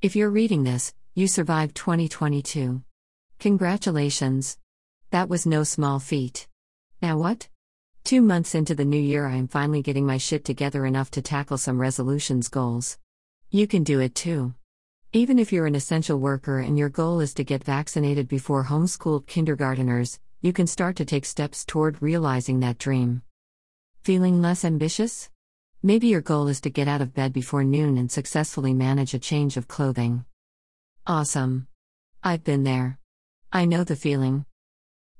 If you're reading this, you survived 2022. Congratulations. That was no small feat. Now what? Two months into the new year, I am finally getting my shit together enough to tackle some resolutions goals. You can do it too. Even if you're an essential worker and your goal is to get vaccinated before homeschooled kindergarteners, you can start to take steps toward realizing that dream. Feeling less ambitious? Maybe your goal is to get out of bed before noon and successfully manage a change of clothing. Awesome. I've been there. I know the feeling.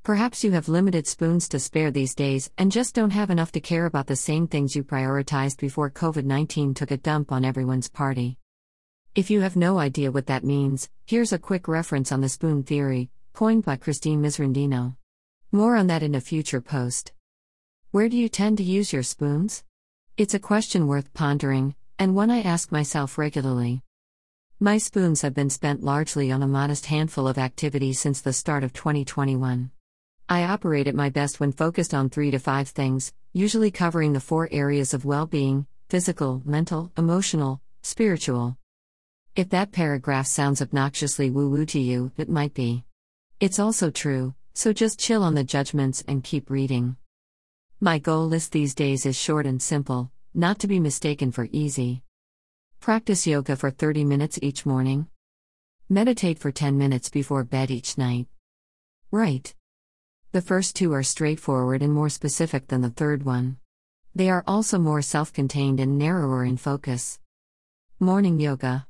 Perhaps you have limited spoons to spare these days and just don't have enough to care about the same things you prioritized before COVID 19 took a dump on everyone's party. If you have no idea what that means, here's a quick reference on the spoon theory, coined by Christine Miserandino. More on that in a future post. Where do you tend to use your spoons? It's a question worth pondering, and one I ask myself regularly. My spoons have been spent largely on a modest handful of activities since the start of 2021. I operate at my best when focused on three to five things, usually covering the four areas of well being physical, mental, emotional, spiritual. If that paragraph sounds obnoxiously woo woo to you, it might be. It's also true, so just chill on the judgments and keep reading. My goal list these days is short and simple, not to be mistaken for easy. Practice yoga for 30 minutes each morning. Meditate for 10 minutes before bed each night. Right. The first two are straightforward and more specific than the third one. They are also more self contained and narrower in focus. Morning Yoga.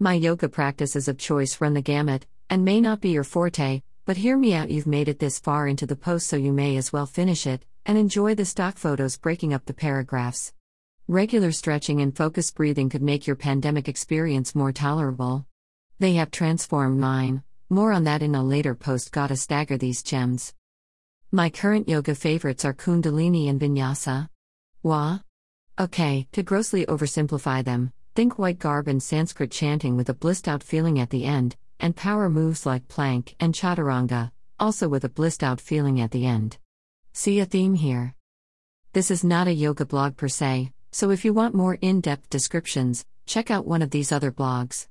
My yoga practices of choice run the gamut, and may not be your forte, but hear me out you've made it this far into the post so you may as well finish it, and enjoy the stock photos breaking up the paragraphs. Regular stretching and focused breathing could make your pandemic experience more tolerable. They have transformed mine. More on that in a later post. Gotta stagger these gems. My current yoga favorites are Kundalini and Vinyasa. Wah? Okay, to grossly oversimplify them, think white garb and Sanskrit chanting with a blissed out feeling at the end, and power moves like plank and chaturanga, also with a blissed out feeling at the end. See a theme here. This is not a yoga blog per se, so if you want more in depth descriptions, check out one of these other blogs.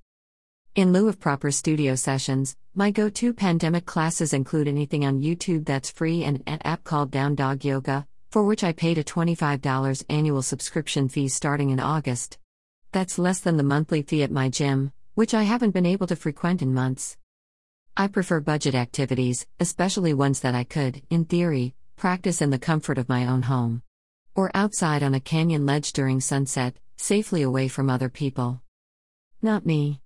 In lieu of proper studio sessions, my go to pandemic classes include anything on YouTube that's free and an app called Down Dog Yoga, for which I paid a $25 annual subscription fee starting in August. That's less than the monthly fee at my gym, which I haven't been able to frequent in months. I prefer budget activities, especially ones that I could, in theory, practice in the comfort of my own home or outside on a canyon ledge during sunset, safely away from other people. Not me.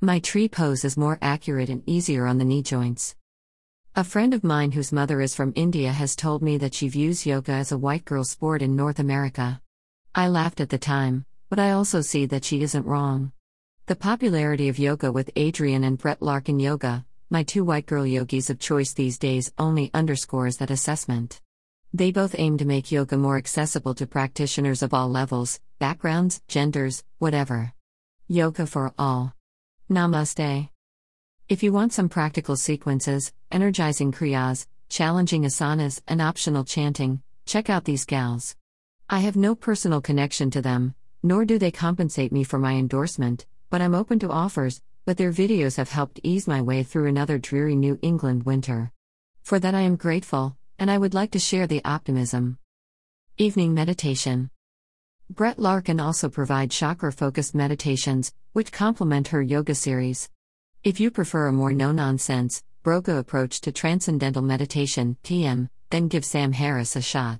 My tree pose is more accurate and easier on the knee joints. A friend of mine whose mother is from India has told me that she views yoga as a white girl sport in North America. I laughed at the time, but I also see that she isn't wrong. The popularity of yoga with Adriene and Brett Larkin Yoga, my two white girl yogis of choice these days, only underscores that assessment. They both aim to make yoga more accessible to practitioners of all levels, backgrounds, genders, whatever. Yoga for all. Namaste. If you want some practical sequences, energizing kriyas, challenging asanas, and optional chanting, check out these gals. I have no personal connection to them, nor do they compensate me for my endorsement, but I'm open to offers, but their videos have helped ease my way through another dreary New England winter. For that I am grateful, and I would like to share the optimism. Evening Meditation Brett Larkin also provides chakra focused meditations, which complement her yoga series. If you prefer a more no nonsense, Broca approach to transcendental meditation, TM, then give Sam Harris a shot.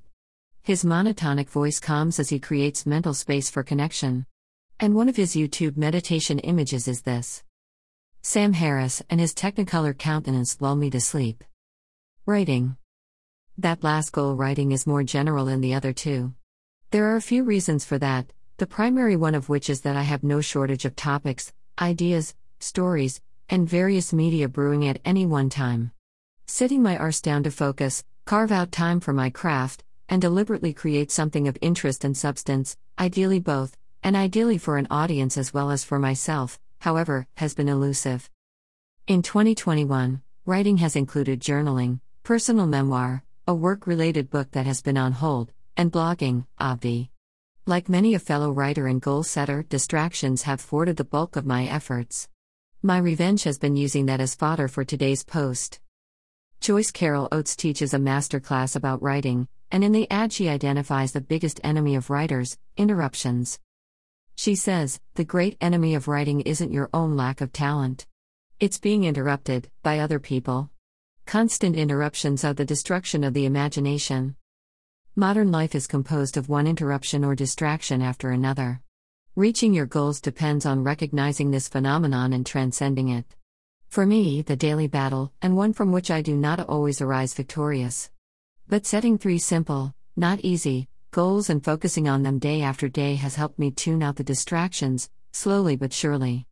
His monotonic voice calms as he creates mental space for connection. And one of his YouTube meditation images is this Sam Harris and his technicolor countenance lull me to sleep. Writing that last goal writing is more general than the other two. There are a few reasons for that, the primary one of which is that I have no shortage of topics, ideas, stories, and various media brewing at any one time. Sitting my arse down to focus, carve out time for my craft, and deliberately create something of interest and substance, ideally both, and ideally for an audience as well as for myself, however, has been elusive. In 2021, writing has included journaling, personal memoir, a work related book that has been on hold, and blogging, obvi. Like many a fellow writer and goal setter, distractions have thwarted the bulk of my efforts. My revenge has been using that as fodder for today's post. Joyce Carol Oates teaches a masterclass about writing, and in the ad she identifies the biggest enemy of writers interruptions. She says, The great enemy of writing isn't your own lack of talent. It's being interrupted by other people. Constant interruptions are the destruction of the imagination. Modern life is composed of one interruption or distraction after another. Reaching your goals depends on recognizing this phenomenon and transcending it. For me, the daily battle, and one from which I do not always arise victorious. But setting three simple, not easy, goals and focusing on them day after day has helped me tune out the distractions, slowly but surely.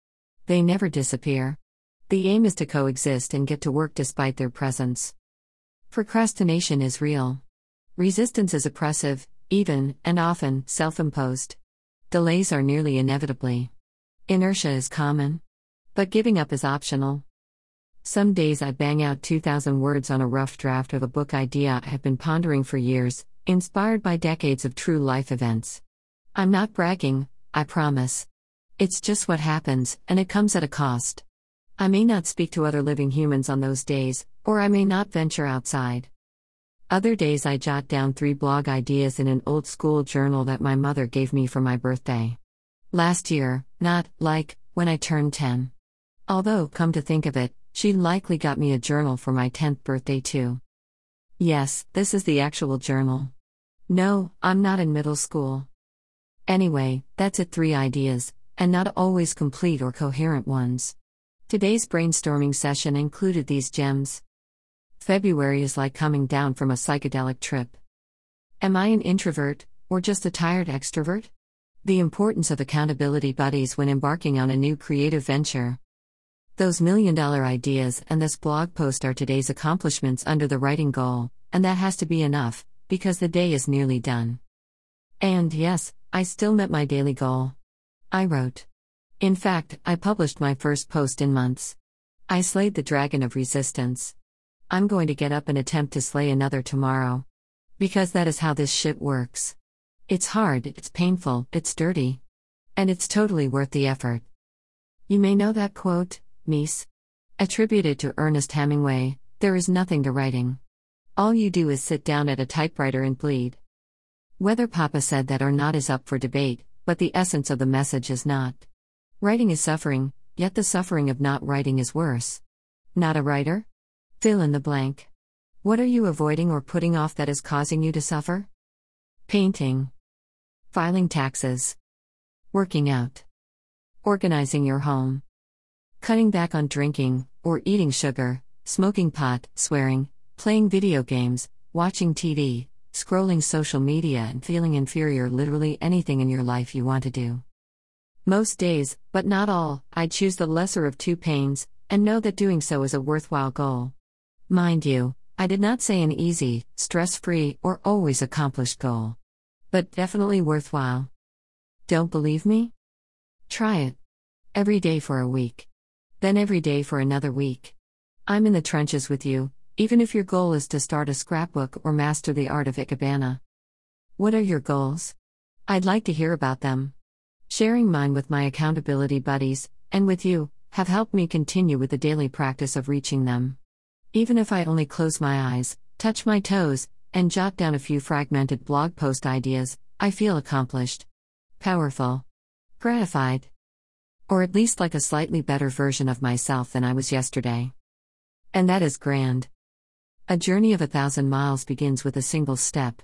They never disappear. The aim is to coexist and get to work despite their presence. Procrastination is real. Resistance is oppressive, even, and often, self imposed. Delays are nearly inevitably. Inertia is common. But giving up is optional. Some days I bang out 2,000 words on a rough draft of a book idea I have been pondering for years, inspired by decades of true life events. I'm not bragging, I promise. It's just what happens, and it comes at a cost. I may not speak to other living humans on those days, or I may not venture outside. Other days I jot down three blog ideas in an old school journal that my mother gave me for my birthday. Last year, not, like, when I turned 10. Although, come to think of it, she likely got me a journal for my 10th birthday too. Yes, this is the actual journal. No, I'm not in middle school. Anyway, that's it three ideas, and not always complete or coherent ones. Today's brainstorming session included these gems. February is like coming down from a psychedelic trip. Am I an introvert, or just a tired extrovert? The importance of accountability buddies when embarking on a new creative venture. Those million dollar ideas and this blog post are today's accomplishments under the writing goal, and that has to be enough, because the day is nearly done. And yes, I still met my daily goal. I wrote. In fact, I published my first post in months. I slayed the dragon of resistance. I'm going to get up and attempt to slay another tomorrow. Because that is how this shit works. It's hard, it's painful, it's dirty. And it's totally worth the effort. You may know that quote, Mies. Attributed to Ernest Hemingway, there is nothing to writing. All you do is sit down at a typewriter and bleed. Whether Papa said that or not is up for debate, but the essence of the message is not. Writing is suffering, yet the suffering of not writing is worse. Not a writer? Fill in the blank. What are you avoiding or putting off that is causing you to suffer? Painting. Filing taxes. Working out. Organizing your home. Cutting back on drinking, or eating sugar, smoking pot, swearing, playing video games, watching TV, scrolling social media, and feeling inferior literally anything in your life you want to do. Most days, but not all, I choose the lesser of two pains, and know that doing so is a worthwhile goal. Mind you, I did not say an easy, stress free, or always accomplished goal. But definitely worthwhile. Don't believe me? Try it. Every day for a week. Then every day for another week. I'm in the trenches with you, even if your goal is to start a scrapbook or master the art of ikebana. What are your goals? I'd like to hear about them. Sharing mine with my accountability buddies, and with you, have helped me continue with the daily practice of reaching them. Even if I only close my eyes, touch my toes, and jot down a few fragmented blog post ideas, I feel accomplished. Powerful. Gratified. Or at least like a slightly better version of myself than I was yesterday. And that is grand. A journey of a thousand miles begins with a single step,